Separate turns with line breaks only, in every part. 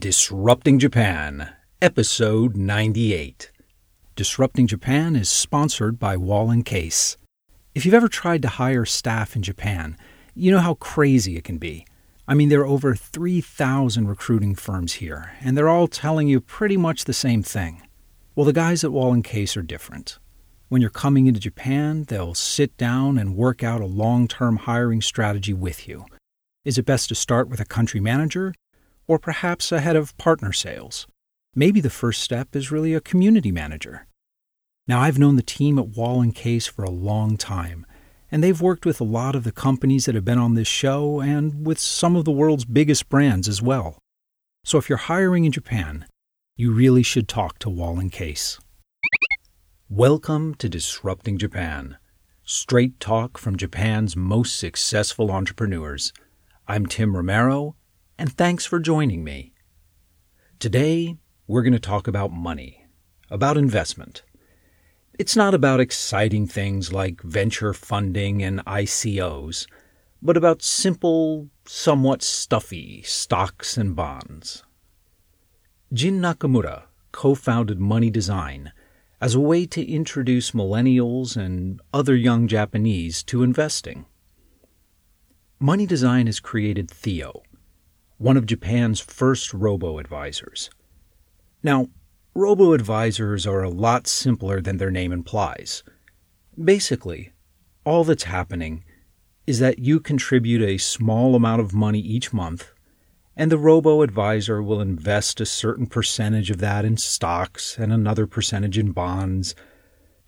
Disrupting Japan, Episode 98. Disrupting Japan is sponsored by Wahl and Case. If you've ever tried to hire staff in Japan, you know how crazy it can be. I mean, there are over 3,000 recruiting firms here, and they're all telling you pretty much the same thing. Well, the guys at Wahl and Case are different. When you're coming into Japan, they'll sit down and work out a long term hiring strategy with you. Is it best to start with a country manager or perhaps a head of partner sales? Maybe the first step is really a community manager. Now, I've known the team at Wahl and Case for a long time, and they've worked with a lot of the companies that have been on this show and with some of the world's biggest brands as well. So if you're hiring in Japan, you really should talk to Wahl and Case. Welcome to Disrupting Japan. Straight talk from Japan's most successful entrepreneurs. I'm Tim Romero, and thanks for joining me. Today, we're going to talk about money, about investment. It's not about exciting things like venture funding and ICOs, but about simple, somewhat stuffy stocks and bonds. Jin Nakamura co founded Money Design as a way to introduce millennials and other young Japanese to investing. Money Design has created Theo, one of Japan's first robo advisors. Now, robo advisors are a lot simpler than their name implies. Basically, all that's happening is that you contribute a small amount of money each month and the robo advisor will invest a certain percentage of that in stocks and another percentage in bonds,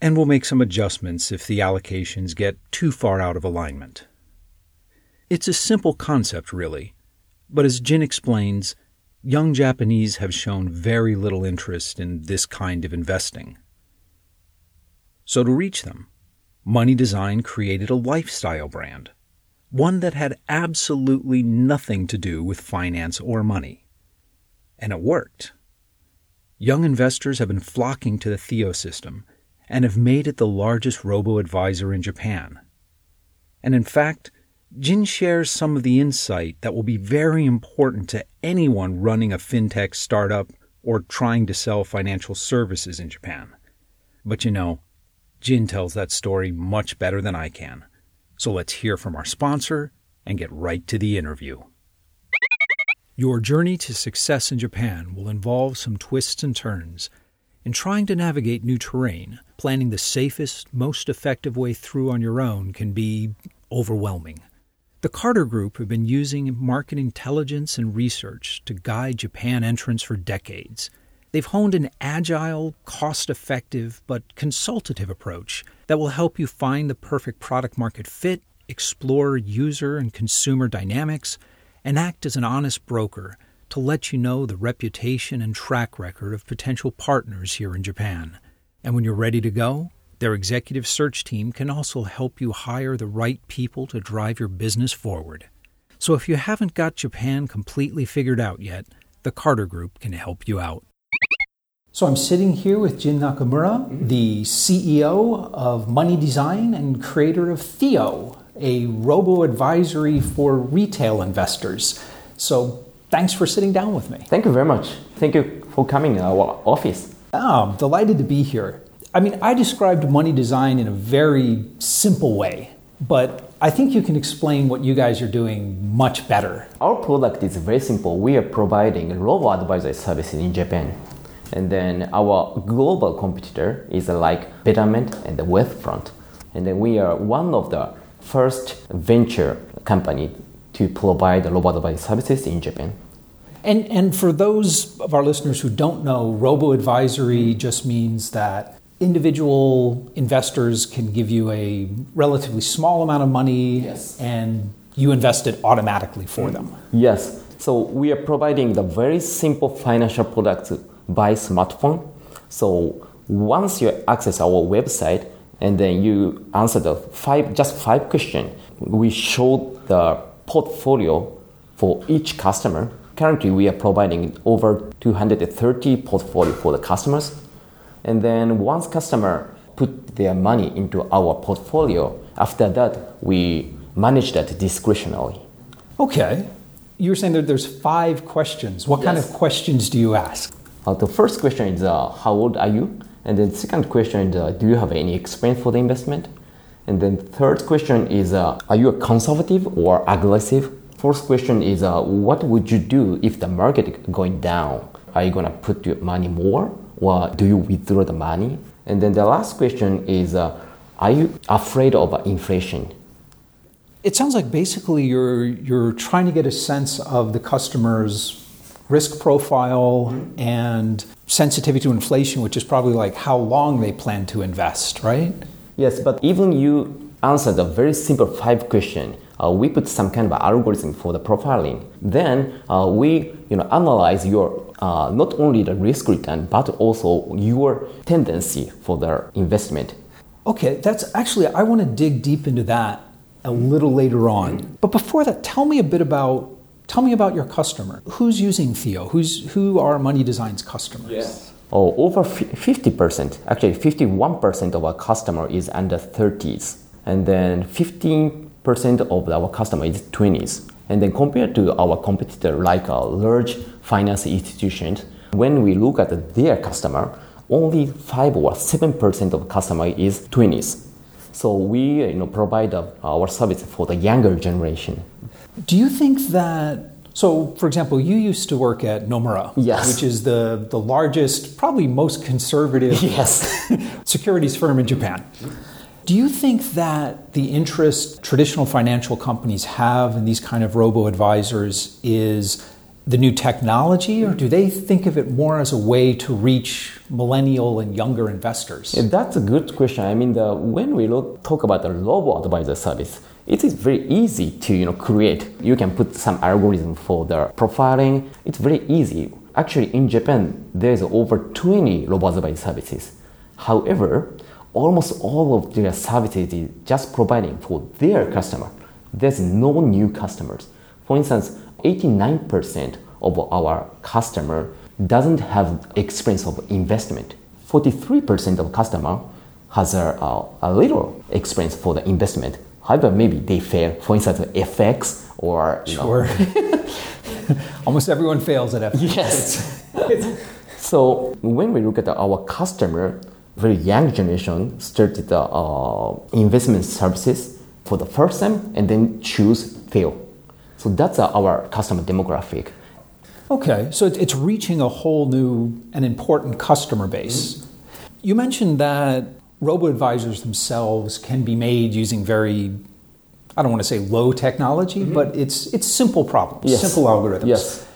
and will make some adjustments if the allocations get too far out of alignment. It's a simple concept, really, but as Jin explains, young Japanese have shown very little interest in this kind of investing. So, to reach them, Money Design created a lifestyle brand one that had absolutely nothing to do with finance or money. And it worked. Young investors have been flocking to the Theo system and have made it the largest robo advisor in Japan. And in fact, Jin shares some of the insight that will be very important to anyone running a fintech startup or trying to sell financial services in Japan. But you know, Jin tells that story much better than I can. So let's hear from our sponsor and get right to the interview. Your journey to success in Japan will involve some twists and turns. In trying to navigate new terrain, planning the safest, most effective way through on your own can be overwhelming. The Carter Group have been using market intelligence and research to guide Japan entrants for decades. They've honed an agile, cost effective, but consultative approach that will help you find the perfect product market fit, explore user and consumer dynamics, and act as an honest broker to let you know the reputation and track record of potential partners here in Japan. And when you're ready to go, their executive search team can also help you hire the right people to drive your business forward. So if you haven't got Japan completely figured out yet, the Carter Group can help you out. So I'm sitting here with Jin Nakamura, mm-hmm. the CEO of Money Design and creator of Theo, a robo advisory for retail investors. So thanks for sitting down with me.
Thank you very much. Thank you for coming to our office.
Oh, I'm delighted to be here. I mean, I described Money Design in a very simple way, but I think you can explain what you guys are doing much better.
Our product is very simple. We are providing robo advisory services in Japan. And then our global competitor is like Betterment and the Wealthfront. And then we are one of the first venture company to provide robot advice services in Japan.
And, and for those of our listeners who don't know, robo advisory just means that individual investors can give you a relatively small amount of money yes. and you invest it automatically for them.
Yes. So we are providing the very simple financial products by smartphone. So once you access our website and then you answer the five just five questions, we show the portfolio for each customer. Currently, we are providing over 230 portfolio for the customers. And then once customer put their money into our portfolio, after that we manage that discretionally.
Okay You were saying that there's five questions. What kind of questions do you ask?
Uh, the first question is uh, how old are you? And then second question is uh, do you have any experience for the investment? And then third question is uh, are you a conservative or aggressive? Fourth question is uh, what would you do if the market going down? Are you gonna put your money more or do you withdraw the money? And then the last question is uh, are you afraid of uh, inflation?
It sounds like basically you're you're trying to get a sense of the customer's risk profile and sensitivity to inflation, which is probably like how long they plan to invest, right?
Yes, but even you answered a very simple five question, uh, we put some kind of algorithm for the profiling. Then uh, we, you know, analyze your uh, not only the risk return but also your tendency for the investment.
Okay, that's actually I want to dig deep into that a little later on. But before that, tell me a bit about tell me about your customer. Who's using Theo? Who's who are Money Design's customers?
Oh, over fifty percent, actually fifty-one percent of our customer is under thirties, and then fifteen percent of our customer is twenties. And then compared to our competitor, like a large finance institutions, when we look at their customer, only five or seven percent of customer is twenties. So we, you know, provide uh, our service for the younger generation.
Do you think that so for example, you used to work at Nomura,
Yes.
which is the, the largest, probably most conservative
Yes.
securities firm in Japan. Do you think that the interest traditional financial companies have in these kind of robo advisors is the new technology, or do they think of it more as a way to reach millennial and younger investors?
Yeah, that's a good question. I mean, the, when we look, talk about the robo advisor service, it is very easy to you know create. You can put some algorithm for the profiling. It's very easy. Actually, in Japan, there's over 20 robo advisor services. However, almost all of their services is just providing for their customer. There's no new customers. For instance, 89% of our customer doesn't have experience of investment. 43% of customer has a, a, a little experience for the investment. However, maybe they fail, for instance, FX or
Sure. Almost everyone fails at FX.
Yes. so when we look at our customer, very young generation started the uh, investment services for the first time and then choose fail. So that's uh, our customer demographic.
Okay, so it's reaching a whole new and important customer base. You mentioned that robo advisors themselves can be made using very, I don't want to say low technology, but it's it's simple problems,
Yes.
simple algorithms.
Yes.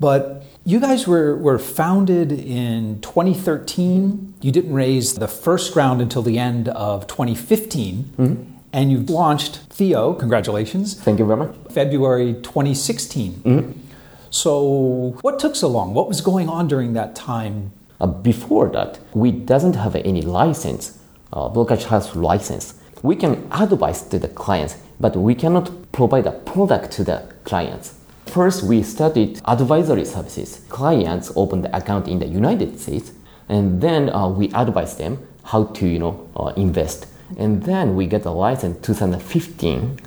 But you guys were, were founded in 2013. You didn't raise the first round until the end of 2015. And you've launched Theo, congratulations,
Thank you very much.
February 2016. So, what took so long? What was going on during that time?
Uh, before that, we doesn't have any license, uh, brokerage house license. We can advise to the clients, but we cannot provide a product to the clients. First, we started advisory services. Clients open the account in the United States, and then uh, we advise them how to, you know, uh, invest. And then we get a license 2015,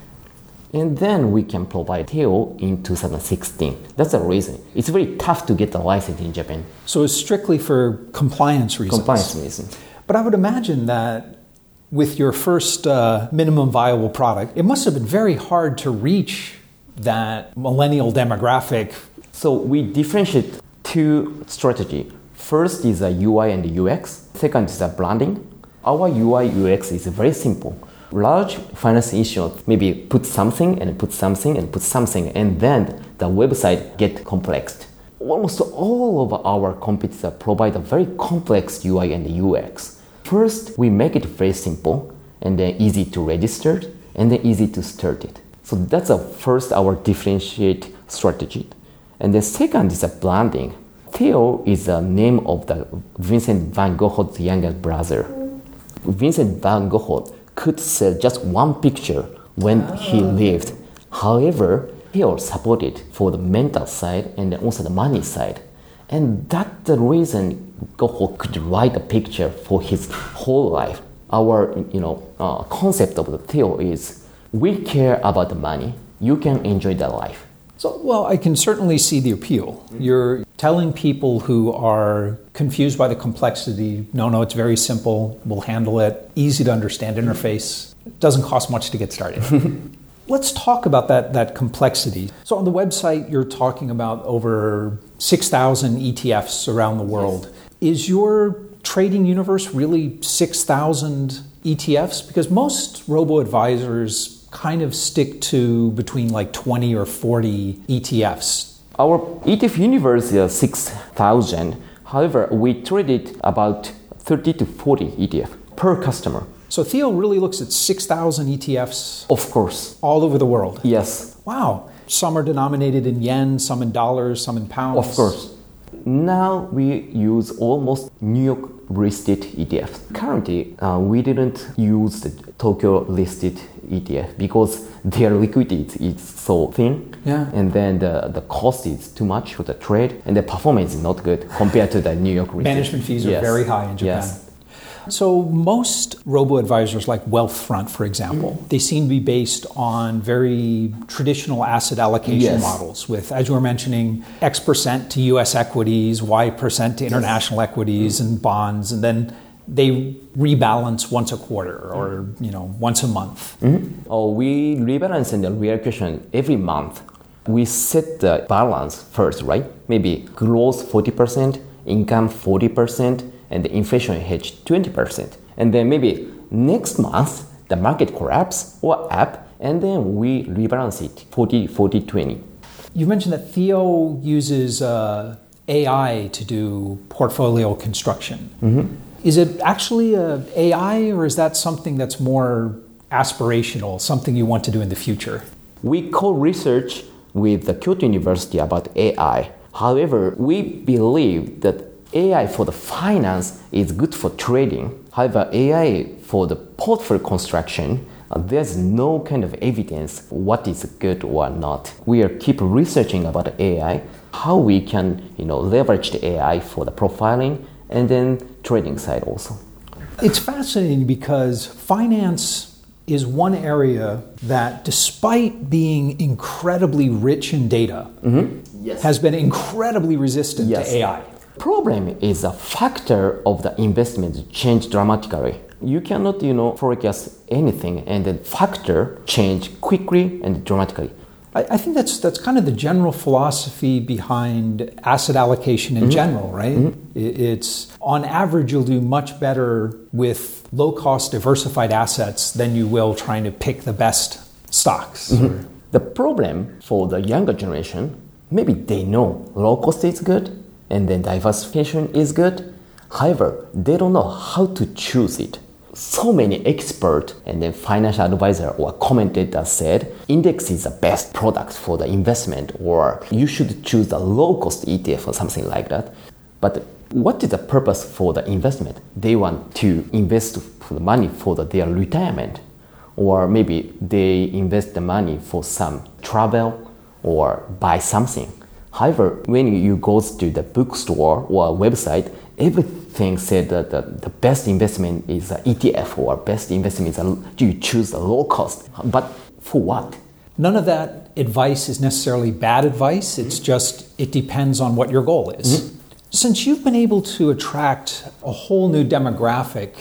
and then we can provide Theo in 2016. That's the reason. It's very tough to get a license in Japan.
So, it's strictly for compliance reasons.
Compliance reasons.
But I would imagine that with your first uh, minimum viable product, it must have been very hard to reach that millennial demographic.
So we differentiate two strategy. First is a UI and UX. Second is a branding. Our UI UX is very simple. Large finance institution maybe put something and put something and put something, and then the website get complex. Almost all of our competitors provide a very complex UI and UX. First, we make it very simple and then easy to register and then easy to start it. So that's a first our differentiate strategy. And the second is a blending. Theo is the name of the Vincent van Gogh's younger brother. Vincent van Gogh could sell just one picture when he lived. However, Theo supported for the mental side and also the money side. And that's the reason Gogh could write a picture for his whole life. Our you know, uh, concept of the Theo is we care about the money, you can enjoy the life.
So, well, I can certainly see the appeal. You're telling people who are confused by the complexity no, no, it's very simple, we'll handle it, easy to understand interface, it doesn't cost much to get started. Let's talk about that, that complexity. So, on the website, you're talking about over 6,000 ETFs around the world. Yes. Is your trading universe really 6,000 ETFs? Because most robo advisors kind of stick to between like 20 or 40 ETFs.
Our ETF universe is 6,000. However, we traded about 30 to 40 ETF per customer.
So Theo really looks at 6,000 ETFs.
Of course.
All over the world.
Yes.
Wow. Some are denominated in yen, some in dollars, some in pounds.
Of course. Now we use almost New York listed ETF. Currently, uh, we didn't use the Tokyo listed ETF because their liquidity is so thin.
Yeah.
And then the, the cost is too much for the trade and the performance is not good compared to the New York listed.
Management fees yes. are very high in Japan.
Yes.
So, most robo advisors like Wealthfront, for example, mm-hmm. they seem to be based on very traditional asset allocation yes. models with, as you were mentioning, X percent to US equities, Y percent to international yes. equities and bonds, and then they rebalance once a quarter or you know once a month.
Mm-hmm. Oh, we rebalance in the reallocation every month. We set the balance first, right? Maybe growth 40%, income 40%, and the inflation hedge 20%. And then maybe next month, the market collapse or up, and then we rebalance it 40, 40, 20.
You mentioned that Theo uses uh, AI to do portfolio construction.
Mm-hmm.
Is it actually a AI, or is that something that's more aspirational, something you want to do in the future?
We co research with the Kyoto University about AI. However, we believe that AI for the finance is good for trading. However, AI for the portfolio construction, uh, there's no kind of evidence what is good or not. We are keep researching about AI, how we can you know leverage the AI for the profiling and then trading side also.
It's fascinating because finance is one area that, despite being incredibly rich in data,
mm-hmm.
yes. has been incredibly resistant yes. to AI.
Problem is a factor of the investment change dramatically. You cannot, you know, forecast anything and the factor change quickly and dramatically.
I, think that's that's kind of the general philosophy behind asset allocation in mm-hmm. general, right? Mm-hmm. It's on average you'll do much better with low cost diversified assets than you will trying to pick the best stocks.
Mm-hmm. The problem for the younger generation, maybe they know low cost is good, and then diversification is good. However, they don't know how to choose it. So many expert and then financial advisor or commentator said index is the best product for the investment or you should choose the low cost ETF or something like that. But what is the purpose for the investment? They want to invest the money for the, their retirement or maybe they invest the money for some travel or buy something. However, when you go to the bookstore or website, everything said that the, the best investment is an ETF or best investment is a, you choose a low cost. But for what?
None of that advice is necessarily bad advice. It's just, it depends on what your goal is. Mm-hmm. Since you've been able to attract a whole new demographic,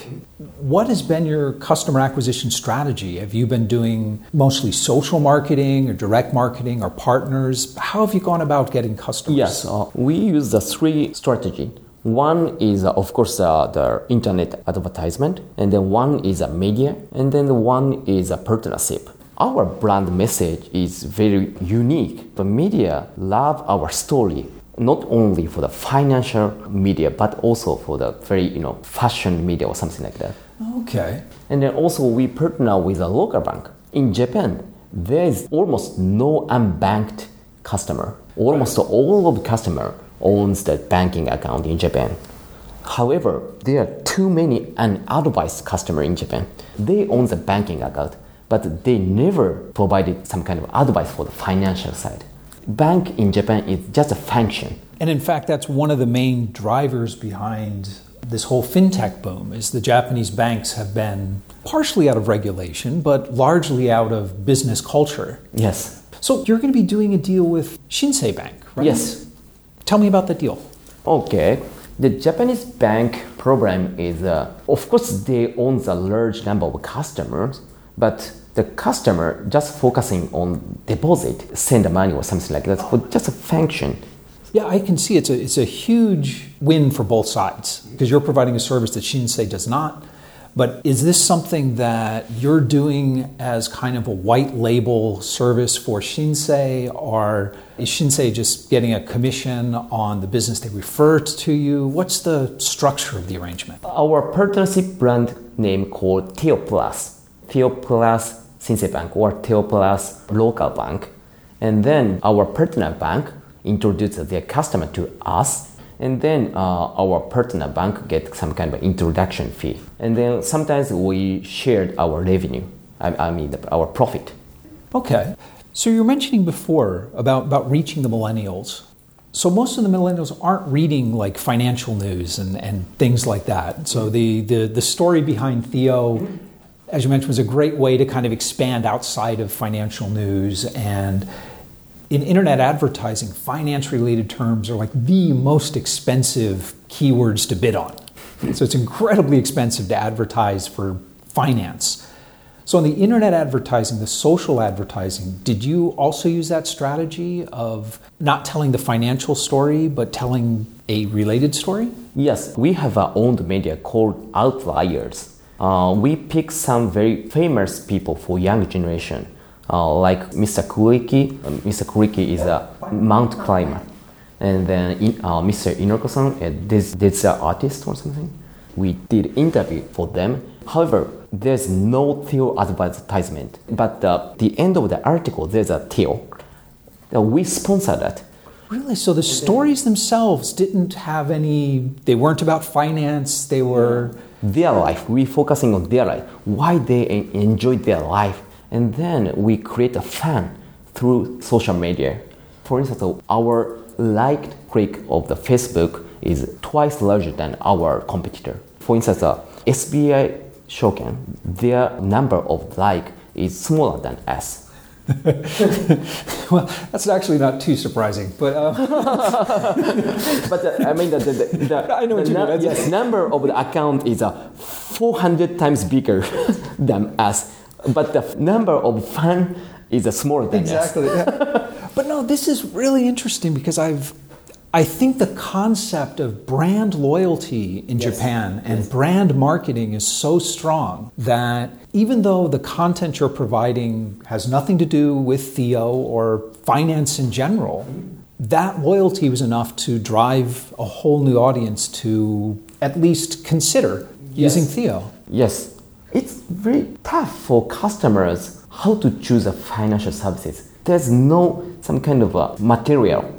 what has been your customer acquisition strategy? Have you been doing mostly social marketing or direct marketing or partners? How have you gone about getting customers?
Yes, uh, we use the three strategy. One is, uh, of course, uh, the internet advertisement, and then one is a media, and then one is a partnership. Our brand message is very unique. The media love our story not only for the financial media but also for the very you know fashion media or something like that.
Okay.
And then also we partner with a local bank. In japan there is almost no unbanked customer. Almost right. all of the customer owns the banking account in japan. However there are too many unadvised customer in japan. They own the banking account but they never provided some kind of advice for the financial side bank in Japan is just a function.
And in fact, that's one of the main drivers behind this whole fintech boom is the Japanese banks have been partially out of regulation, but largely out of business culture.
Yes.
So you're going to be doing a deal with Shinsei Bank, right?
Yes.
Tell me about the deal.
Okay. The Japanese bank program is, uh, of course, they own a large number of customers, but the customer just focusing on deposit, send the money or something like that for just a function.
Yeah, I can see it's a, it's a huge win for both sides because you're providing a service that Shinsei does not. But is this something that you're doing as kind of a white label service for Shinsei, or is Shinsei just getting a commission on the business they refer to you? What's the structure of the arrangement?
Our partnership brand name called Theo Plus, Shinsei Bank or Theo Plus Local Bank, and then our partner bank introduces their customer to us. And then uh, our partner bank get some kind of introduction fee. And then sometimes we shared our revenue i, I mean our profit.
Okay. So you were mentioning before about, about reaching the millennials. So most of the millennials aren't reading like financial news and, and things like that. So the, the, the story behind theo as you mentioned was a great way to kind of expand outside of financial news and in internet advertising, finance related terms are like the most expensive keywords to bid on. So it's incredibly expensive to advertise for finance. So, in the internet advertising, the social advertising, did you also use that strategy of not telling the financial story, but telling a related story?
Yes, we have our own media called Outliers. Uh, we pick some very famous people for young generation uh, like Mr. Kuriki. Uh, Mr. Kuriki is a mount climber. And then uh, Mr. Inoko-san, uh, this, this uh, artist or something. We did interview for them. However, there's no Theo advertisement. But uh, the end of the article, there's a. Uh, we sponsor that.
Really? So the stories themselves didn't have any, they weren't about finance, they were.
Their life, we focusing on their life, why they enjoy their life, and then we create a fan through social media. For instance, our liked click of the Facebook is twice larger than our competitor. For instance, uh, SBI Shoken, their number of like is smaller than us.
well, that's actually not too surprising, but uh...
but uh, I mean the, the, the,
I know what
the
you mean.
yes number of the account is uh, 400 times bigger than us but the number of fun is a smaller than
exactly. Yeah. but no, this is really interesting because I've I think the concept of brand loyalty in yes. Japan and yes. brand marketing is so strong that even though the content you're providing has nothing to do with Theo or finance in general, that loyalty was enough to drive a whole new audience to at least consider
yes.
using Theo.
Yes, it's very tough for customers how to choose a financial services. There's no some kind of a material.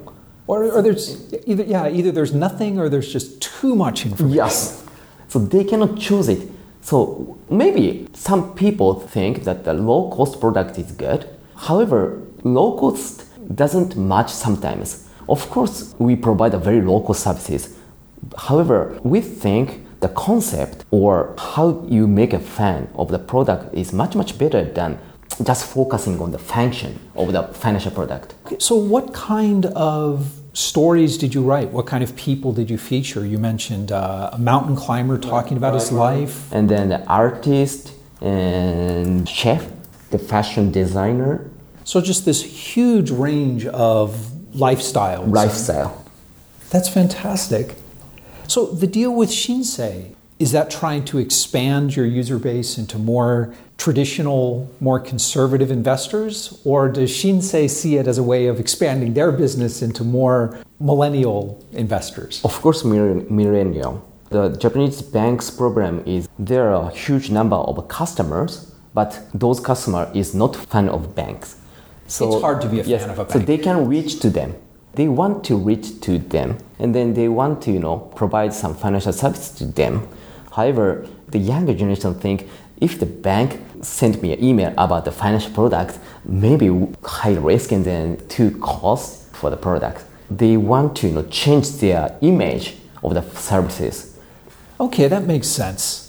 Or, or there's either yeah either there's nothing or there's just too much information.
Yes, so they cannot choose it. So maybe some people think that the low cost product is good. However, low cost doesn't match sometimes. Of course, we provide a very low cost services. However, we think the concept or how you make a fan of the product is much much better than just focusing on the function of the financial product.
So, what kind of stories did you write? What kind of people did you feature? You mentioned uh, a mountain climber talking about his life,
and then the artist and chef, the fashion designer.
So, just this huge range of lifestyles.
Lifestyle.
That's fantastic. So the deal with Shinsei is that trying to expand your user base into more traditional, more conservative investors? Or does Shinsei see it as a way of expanding their business into more millennial investors?
Of course, millennial. The Japanese banks problem is there are a huge number of customers, but those customer is not fan of banks.
So it's hard to be a fan
yes,
of a bank.
So they can reach to them they want to reach to them and then they want to you know provide some financial service to them however the younger generation think if the bank sent me an email about the financial product maybe high risk and then too cost for the product they want to you know change their image of the services
okay that makes sense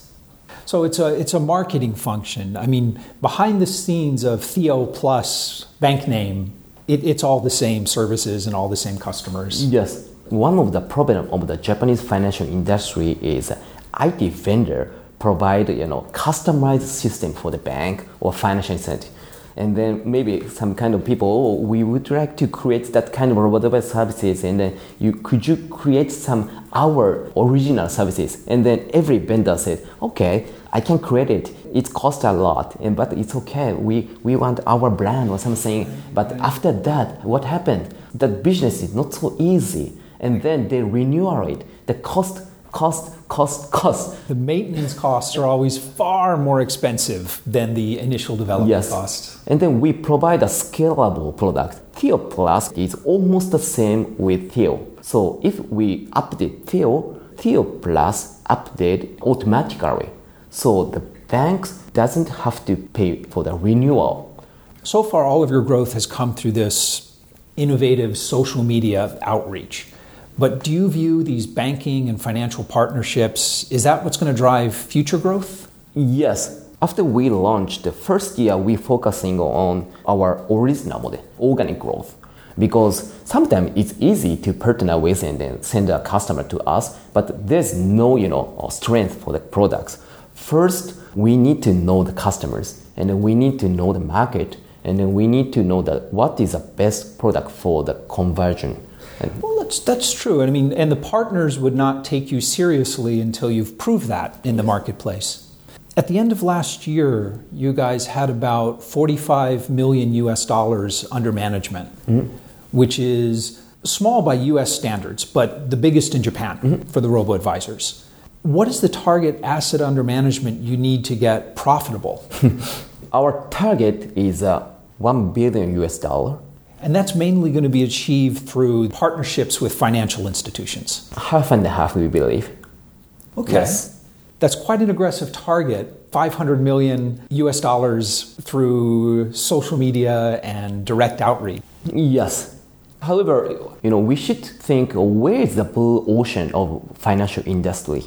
so it's a it's a marketing function. I mean, behind the scenes of Theo Plus bank name It, it's all the same services and all the same customers.
Yes. One of the problem of the Japanese financial industry is IT vendor provide you know customized system for the bank or financial institution and then maybe some kind of people oh, we would like to create that kind of whatever services and then you could you create some our original services? And then every vendor said okay i can create it. It costs a lot and but it's okay. We we want our brand or something. But after that what happened? That business is not so easy. And then they renew it. The cost cost, cost, cost.
The maintenance costs are always far more expensive than the initial development
yes.
costs.
And then we provide a scalable product. Theo Plus is almost the same with Theo. So if we update Theo, Theo Plus update automatically. So the banks doesn't have to pay for the renewal.
So far, all of your growth has come through this innovative social media outreach. But do you view these banking and financial partnerships, is that what's going to drive future growth?
Yes. After we launched the first year, we focusing on our original model, organic growth. Because sometimes it's easy to partner with and then send a customer to us, but there's no, you know, strength for the products. First, we need to know the customers, and then we need to know the market, and then we need to know that what is the best product for the conversion.
And well, that's that's true. And I mean, and the partners would not take you seriously until you've proved that in the marketplace. At the end of last year, you guys had about 45 million US dollars under management, mm-hmm. which is small by US standards, but the biggest in Japan mm-hmm. for the robo advisors. What is the target asset under management you need to get profitable?
Our target is uh, 1 billion US dollar
and that's mainly going to be achieved through partnerships with financial institutions.
Half and a half, we believe.
Okay. Yes. That's quite an aggressive target. 500 million US dollars through social media and direct outreach.
Yes. However, you know, we should think where is the blue ocean of financial industry?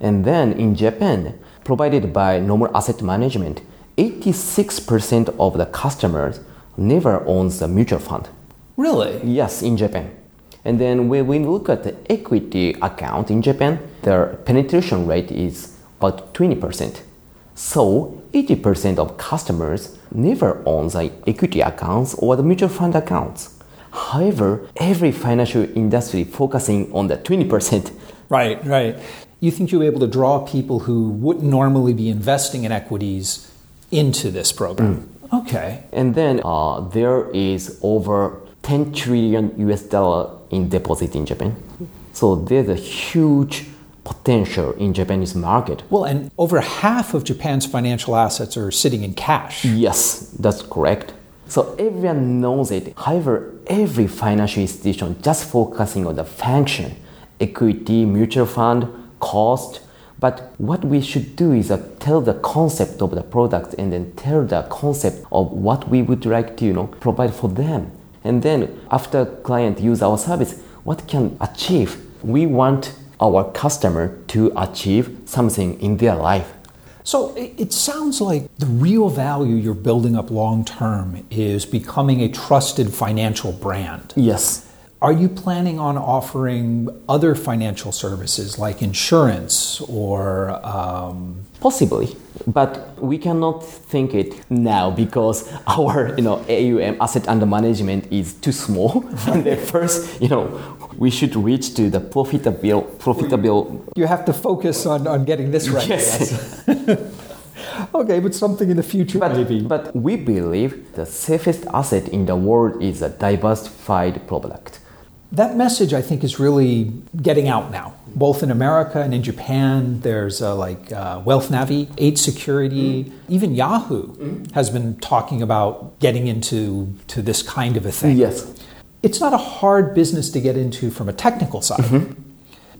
And then in Japan, provided by Nomura Asset Management, 86% of the customers never owns a mutual fund.
Really?
Yes, in Japan. And then when we look at the equity account in Japan, their penetration rate is about 20%. So 80% of customers never owns the equity accounts or the mutual fund accounts. However, every financial industry focusing on the 20%.
Right, right. You think you'll be able to draw people who wouldn't normally be investing in equities into this program? Mm. Okay.
And then uh, there is over 10 trillion US dollar in deposit in Japan. So there's a huge potential in Japanese market.
Well, and over half of Japan's financial assets are sitting in cash.
Yes, that's correct. So everyone knows it. However, every financial institution just focusing on the function, equity, mutual fund, cost, but what we should do is uh, tell the concept of the product and then tell the concept of what we would like to you know provide for them. And then after client use our service, what can achieve? We want our customer to achieve something in their life.
So it sounds like the real value you're building up long term is becoming a trusted financial brand.
Yes.
Are you planning on offering other financial services like insurance or? Um...
Possibly, but we cannot think it now because our you know AUM asset under management is too small. and the first, you know, we should reach to the profitable profitable.
You have to focus on, on getting this right.
Yes.
yes. okay, but something in the future
but,
maybe.
But we believe the safest asset in the world is a diversified product.
That message, I think, is really getting out now, both in America and in Japan. There's uh, like uh, Wealth Navi, Eight Security, mm-hmm. even Yahoo mm-hmm. has been talking about getting into to this kind of a thing.
Yes.
It's not a hard business to get into from a technical side. Mm-hmm.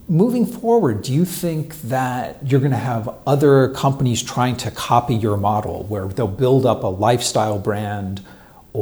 Moving forward, do you think that you're going to have other companies trying to copy your model where they'll build up a lifestyle brand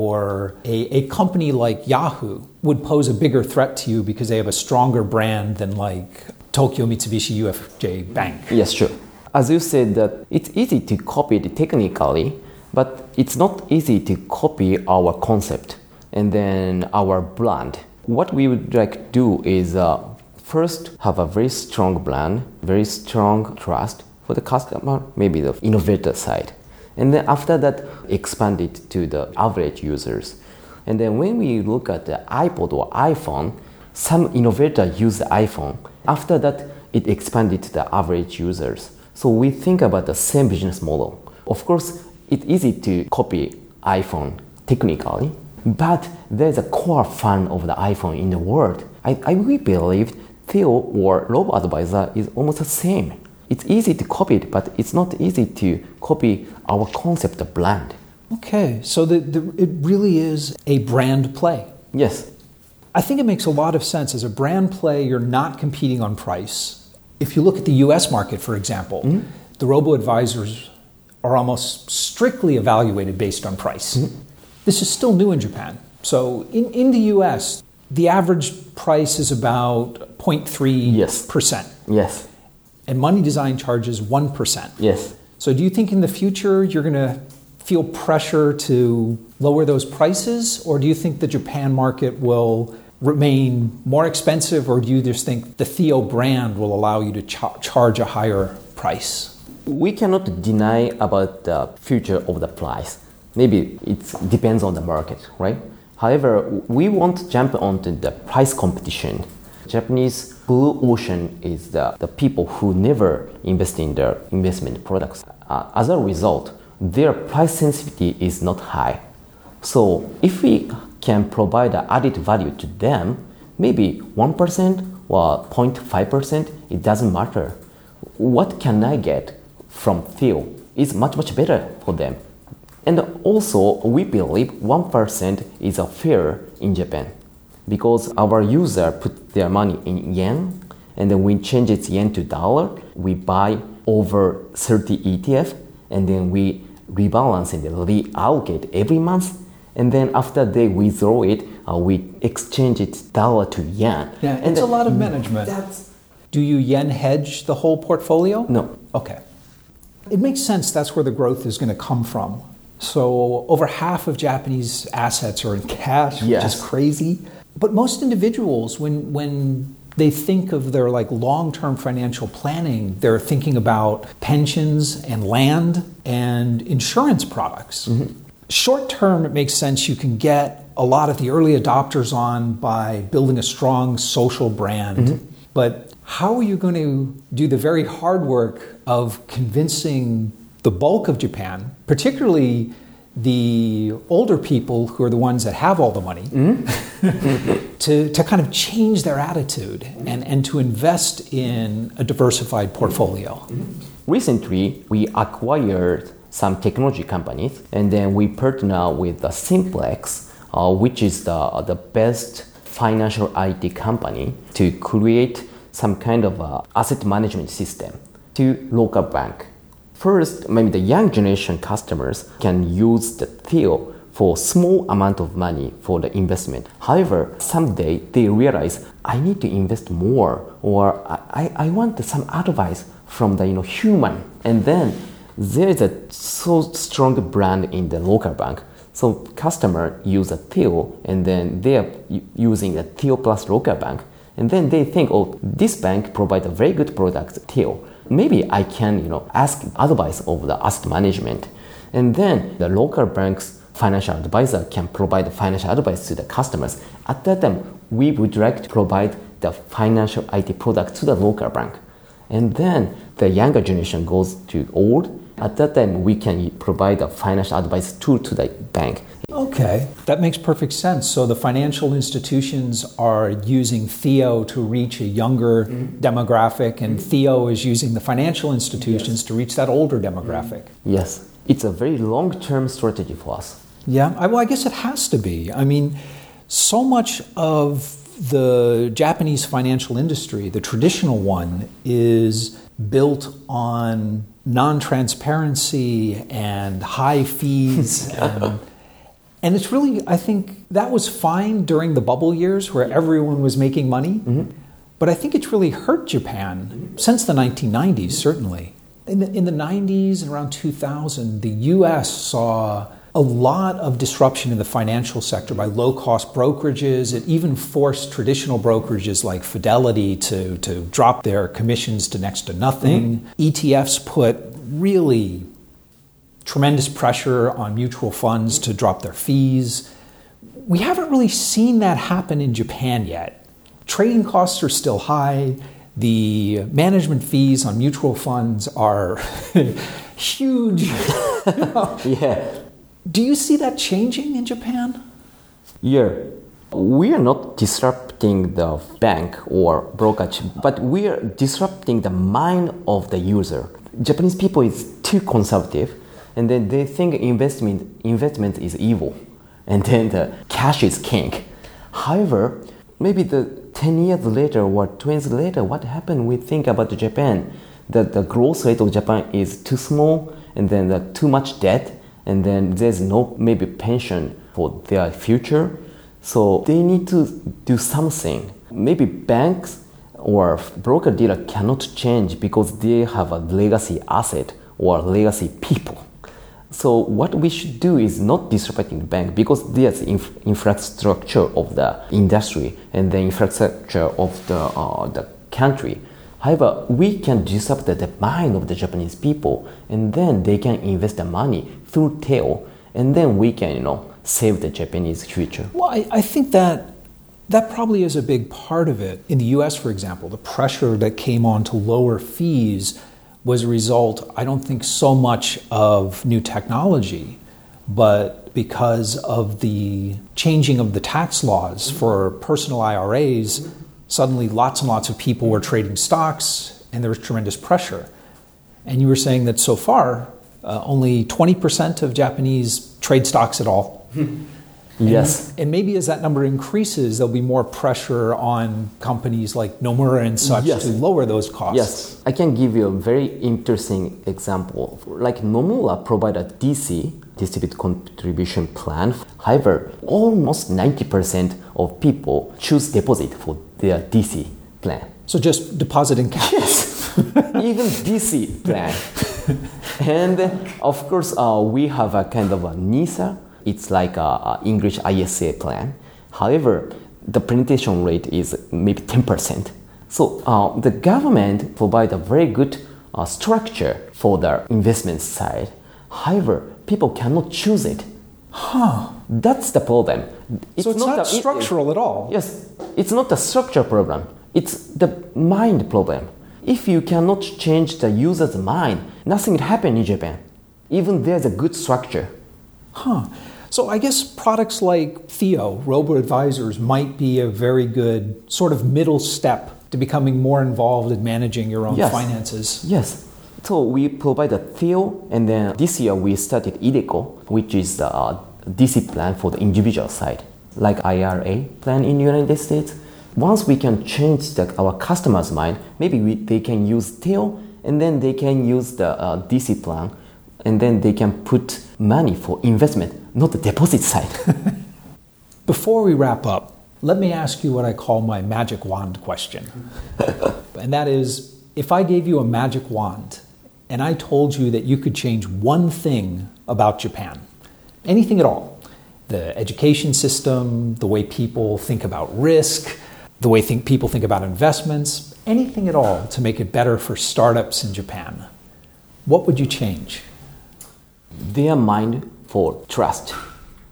or a, a company like Yahoo would pose a bigger threat to you because they have a stronger brand than like Tokyo Mitsubishi UFJ Bank.
Yes, sure. As you said, that it's easy to copy it technically, but it's not easy to copy our concept. and then our brand. What we would like to do is uh, first have a very strong brand, very strong trust for the customer, maybe the innovator side. And then after that, expand it to the average users. And then when we look at the iPod or iPhone, some innovator use the iPhone. After that, it expanded to the average users. So we think about the same business model. Of course, it's easy to copy iPhone technically, but there's a core fan of the iPhone in the world. I, I believe Theo or Robo Advisor is almost the same. It's easy to copy it, but it's not easy to copy our concept of brand.
Okay, so the, the, it really is a brand play.
Yes.
I think it makes a lot of sense. As a brand play, you're not competing on price. If you look at the US market, for example, mm-hmm. the robo advisors are almost strictly evaluated based on price. Mm-hmm. This is still new in Japan. So in, in the US, the average price is about 0.3%.
Yes. Yes.
And money design charges 1%.
Yes.
So do you think in the future you're going to feel pressure to lower those prices, or do you think the Japan market will remain more expensive, or do you just think the Theo brand will allow you to ch- charge a higher price?
We cannot deny about the future of the price. Maybe it depends on the market, right? However, we won't jump onto the price competition. Japanese blue ocean is the, the people who never invest in their investment products. Uh, as a result, their price sensitivity is not high. So if we can provide added value to them, maybe 1% or 0.5%, it doesn't matter. What can I get from Theo is much, much better for them. And also, we believe 1% is a fair in Japan because our user put their money in yen and then we change its yen to dollar, we buy over 30 ETF and then we rebalance and reallocate every month. And then after they withdraw it, uh, we exchange it dollar to yen.
Yeah, and it's a lot of management. Do you yen hedge the whole portfolio?
No.
Okay. It makes sense that's where the growth is going to come from. So over half of Japanese assets are in cash,
yes.
which is crazy. But most individuals, when when they think of their like long-term financial planning they're thinking about pensions and land and insurance products mm-hmm. short term it makes sense you can get a lot of the early adopters on by building a strong social brand mm-hmm. but how are you going to do the very hard work of convincing the bulk of japan particularly the older people who are the ones that have all the money mm-hmm. to, to kind of change their attitude and, and to invest in a diversified portfolio.
Recently, we acquired some technology companies and then we partner with the Simplex, uh, which is the, the best financial IT company to create some kind of uh, asset management system to local bank First, maybe the young generation customers can use the Theo for small amount of money for the investment. However, someday they realize I need to invest more or I, I want some advice from the you know human. And then there is a so strong brand in the local bank. So customer use a Theo and then they are using the Theo plus local bank. And then they think, oh, this bank provides a very good product, Theo maybe I can, you know, ask advice of the asset management. And then the local bank's financial advisor can provide financial advice to the customers. At that time, we would like to provide the financial IT product to the local bank. And then the younger generation goes to old. At that time, we can provide a financial advice tool to the bank.
Okay, that makes perfect sense. So the financial institutions are using Theo to reach a younger mm-hmm. demographic, and mm-hmm. Theo is using the financial institutions yes. to reach that older demographic.
Mm-hmm. Yes, it's a very long term strategy for us.
Yeah, I, well, I guess it has to be. I mean, so much of the Japanese financial industry, the traditional one, is built on non transparency and high fees. and, and it's really, I think that was fine during the bubble years where everyone was making money. Mm-hmm. But I think it's really hurt Japan since the 1990s, certainly. In the, in the 90s and around 2000, the US saw a lot of disruption in the financial sector by low cost brokerages. It even forced traditional brokerages like Fidelity to, to drop their commissions to next to nothing. Mm-hmm. ETFs put really tremendous pressure on mutual funds to drop their fees. We haven't really seen that happen in Japan yet. Trading costs are still high. The management fees on mutual funds are huge.
yeah.
Do you see that changing in Japan?
Yeah. We are not disrupting the bank or brokerage, but we are disrupting the mind of the user. Japanese people is too conservative, and then they think investment investment is evil, and then the cash is king. However, maybe the 10 years later or 20 years later, what happened? We think about Japan, that the growth rate of Japan is too small, and then the too much debt, and then there's no maybe pension for their future. So they need to do something. Maybe banks or broker dealer cannot change because they have a legacy asset or legacy people. So what we should do is not disrupting the bank because there's inf- infrastructure of the industry and the infrastructure of the, uh, the country. However, we can disrupt the mind of the Japanese people and then they can invest the money through tail, and then we can, you know, save the Japanese future.
Well, I, I think that that probably is a big part of it. In the US, for example, the pressure that came on to lower fees was a result, I don't think so much of new technology, but because of the changing of the tax laws for personal IRAs, suddenly lots and lots of people were trading stocks and there was tremendous pressure. And you were saying that so far, uh, only 20% of Japanese trade stocks at all.
yes.
And, maybe as that number increases, there'll be more pressure on companies like Nomura and such yes. to lower those costs.
Yes. I can give you a very interesting example. Like Nomura provide a DC, distributed contribution plan. However, almost 90% of people choose deposit for their DC plan.
So just deposit in cash.
Yes. Even DC plan. and of course, uh, we have a kind of a NISA. It's like a, a English ISA plan. However, the penetration rate is maybe 10%. So uh, the government provide a very good uh, structure for the investment side. However, people cannot choose it.
Huh.
That's the problem.
It's so it's not, not a, structural
it,
at all.
Yes, it's not a structure problem. It's the mind problem. If you cannot change the user's mind, nothing will happen in Japan. Even there's a good structure.
Huh. So I guess products like Theo, robo advisors, might be a very good sort of middle step to becoming more involved in managing your own
yes.
finances.
Yes. So we provide a Theo, and then this year we started iDeCo, which is the uh, DC plan for the individual side, like IRA plan in the United States once we can change the, our customer's mind, maybe we, they can use Theo and then they can use the uh, DC plan and then they can put money for investment, not the deposit side.
Before we wrap up, let me ask you what I call my magic wand question. and that is if I gave you a magic wand and I told you that you could change one thing about Japan, anything at all, the education system, the way people think about risk, the way think, people think about investments, anything at all to make it better for startups in Japan, what would you change?
Their mind for trust.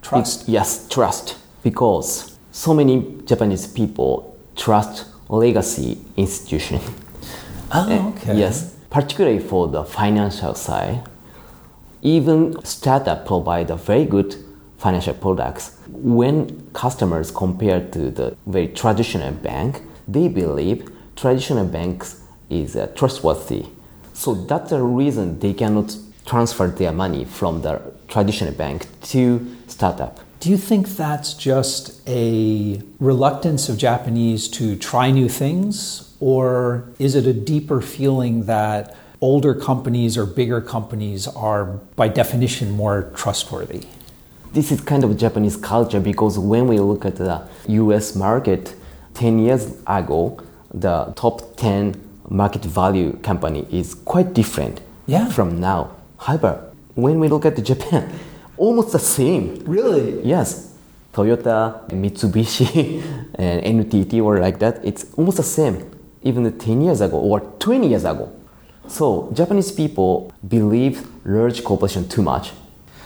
Trust?
It, yes, trust. Because so many Japanese people trust legacy institution.
Oh, okay.
yes, particularly for the financial side. Even startup provide a very good financial products. When customers compare to the very traditional bank, they believe traditional banks is uh, trustworthy. So that's the reason they cannot transfer their money from the traditional bank to startup.
Do you think that's just a reluctance of Japanese to try new things? Or is it a deeper feeling that older companies or bigger companies are, by definition, more trustworthy?
this is kind of Japanese culture because when we look at the US market 10 years ago, the top 10 market value company is quite different
yeah.
from now. However, when we look at Japan, almost the same.
Really?
Yes. Toyota, Mitsubishi, and NTT or like that, it's almost the same, even 10 years ago or 20 years ago. So Japanese people believe large corporation too much.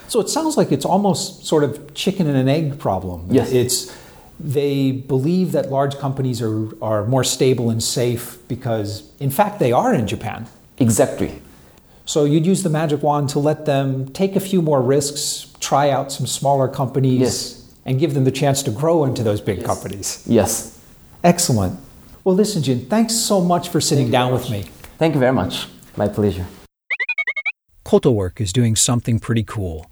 So it sounds like it's almost sort of chicken and an egg problem.
Yes.
It's they believe that large companies are, are more stable and safe because in fact they are in Japan.
Exactly.
So you'd use the magic wand to let them take a few more risks, try out some smaller companies,
Yes.
and give them the chance to grow into those big companies.
Yes.
Excellent. Well, listen, Jin, thanks so much for sitting down with me.
Thank you very much. My pleasure.
Kotowork is doing something pretty cool.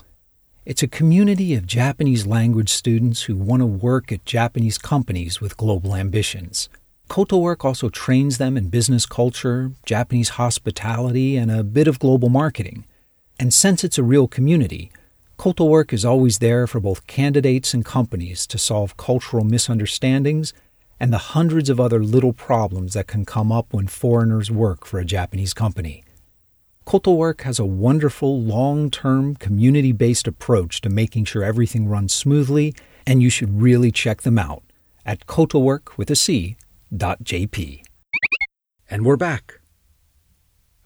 It's a community of Japanese language students who want to work at Japanese companies with global ambitions. Kotowork also trains them in business culture, Japanese hospitality, and a bit of global marketing. And since it's a real community, Kotowork is always there for both candidates and companies to solve cultural misunderstandings and the hundreds of other little problems that can come up when foreigners work for a Japanese company. Kotowork has a wonderful long term community based approach to making sure everything runs smoothly, and you should really check them out at kotowork with a C JP. And we're back.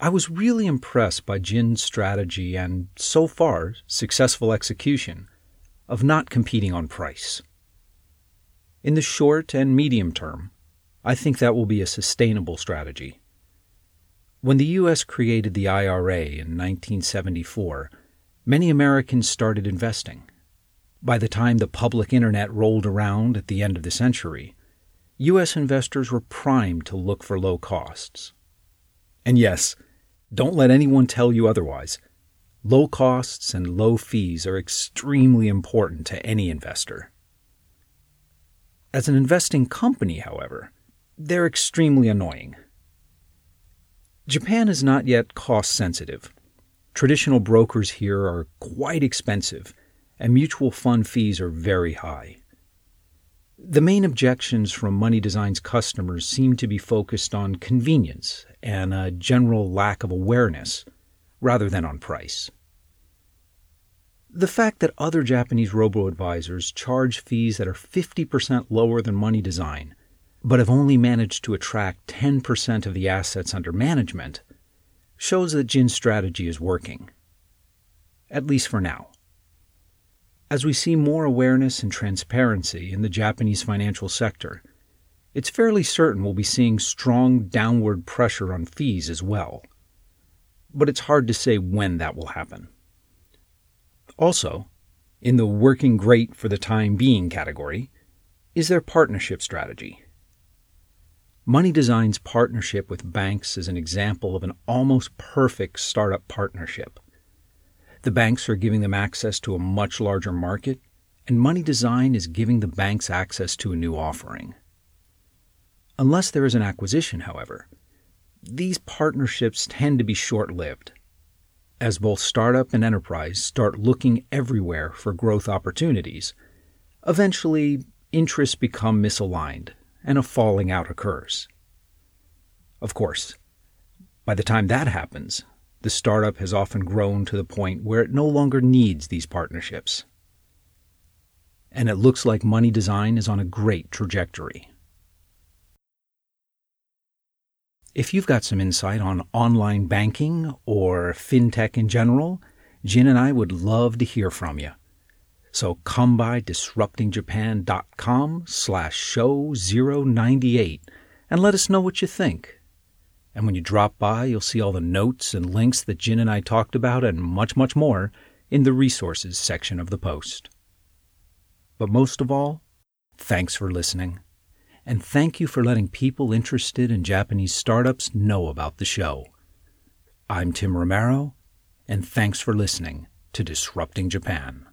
I was really impressed by Jin's strategy and, so far, successful execution of not competing on price. In the short and medium term, I think that will be a sustainable strategy. When the U.S. created the IRA in 1974, many Americans started investing. By the time the public internet rolled around at the end of the century, U.S. investors were primed to look for low costs. And yes, don't let anyone tell you otherwise. Low costs and low fees are extremely important to any investor. As an investing company, however, they're extremely annoying. Japan is not yet cost sensitive. Traditional brokers here are quite expensive, and mutual fund fees are very high. The main objections from Money Design's customers seem to be focused on convenience and a general lack of awareness, rather than on price. The fact that other Japanese robo advisors charge fees that are 50% lower than Money Design but have only managed to attract 10% of the assets under management, shows that Jin's strategy is working. At least for now. As we see more awareness and transparency in the Japanese financial sector, it's fairly certain we'll be seeing strong downward pressure on fees as well. But it's hard to say when that will happen. Also, in the working great for the time being category, is their partnership strategy. Money Design's partnership with banks is an example of an almost perfect startup partnership. The banks are giving them access to a much larger market, and Money Design is giving the banks access to a new offering. Unless there is an acquisition, however, these partnerships tend to be short lived. As both startup and enterprise start looking everywhere for growth opportunities, eventually interests become misaligned and a falling out occurs. Of course, by the time that happens, the startup has often grown to the point where it no longer needs these partnerships. And it looks like Money Design is on a great trajectory. If you've got some insight on online banking or fintech in general, Jin and I would love to hear from you. So come by disruptingjapan.com slash show 098 and let us know what you think. And when you drop by, you'll see all the notes and links that Jin and I talked about and much, much more in the resources section of the post. But most of all, thanks for listening. And thank you for letting people interested in Japanese startups know about the show. I'm Tim Romero, and thanks for listening to Disrupting Japan.